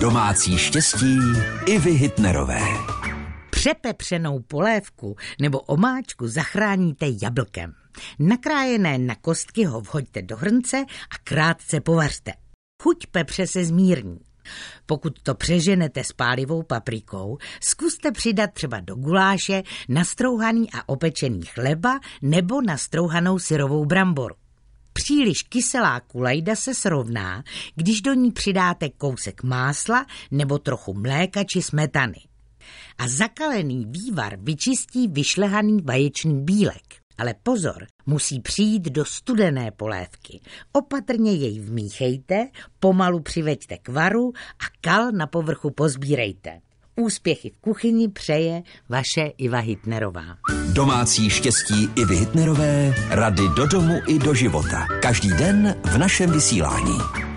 Domácí štěstí i vy Hitnerové. Přepepřenou polévku nebo omáčku zachráníte jablkem. Nakrájené na kostky ho vhoďte do hrnce a krátce povařte. Chuť pepře se zmírní. Pokud to přeženete s pálivou paprikou, zkuste přidat třeba do guláše nastrouhaný a opečený chleba nebo nastrouhanou syrovou bramboru. Příliš kyselá kulajda se srovná, když do ní přidáte kousek másla nebo trochu mléka či smetany. A zakalený vývar vyčistí vyšlehaný vaječný bílek. Ale pozor, musí přijít do studené polévky. Opatrně jej vmíchejte, pomalu přiveďte k varu a kal na povrchu pozbírejte. Úspěchy v kuchyni přeje vaše Iva Hitnerová. Domácí štěstí Ivy Hitnerové, rady do domu i do života. Každý den v našem vysílání.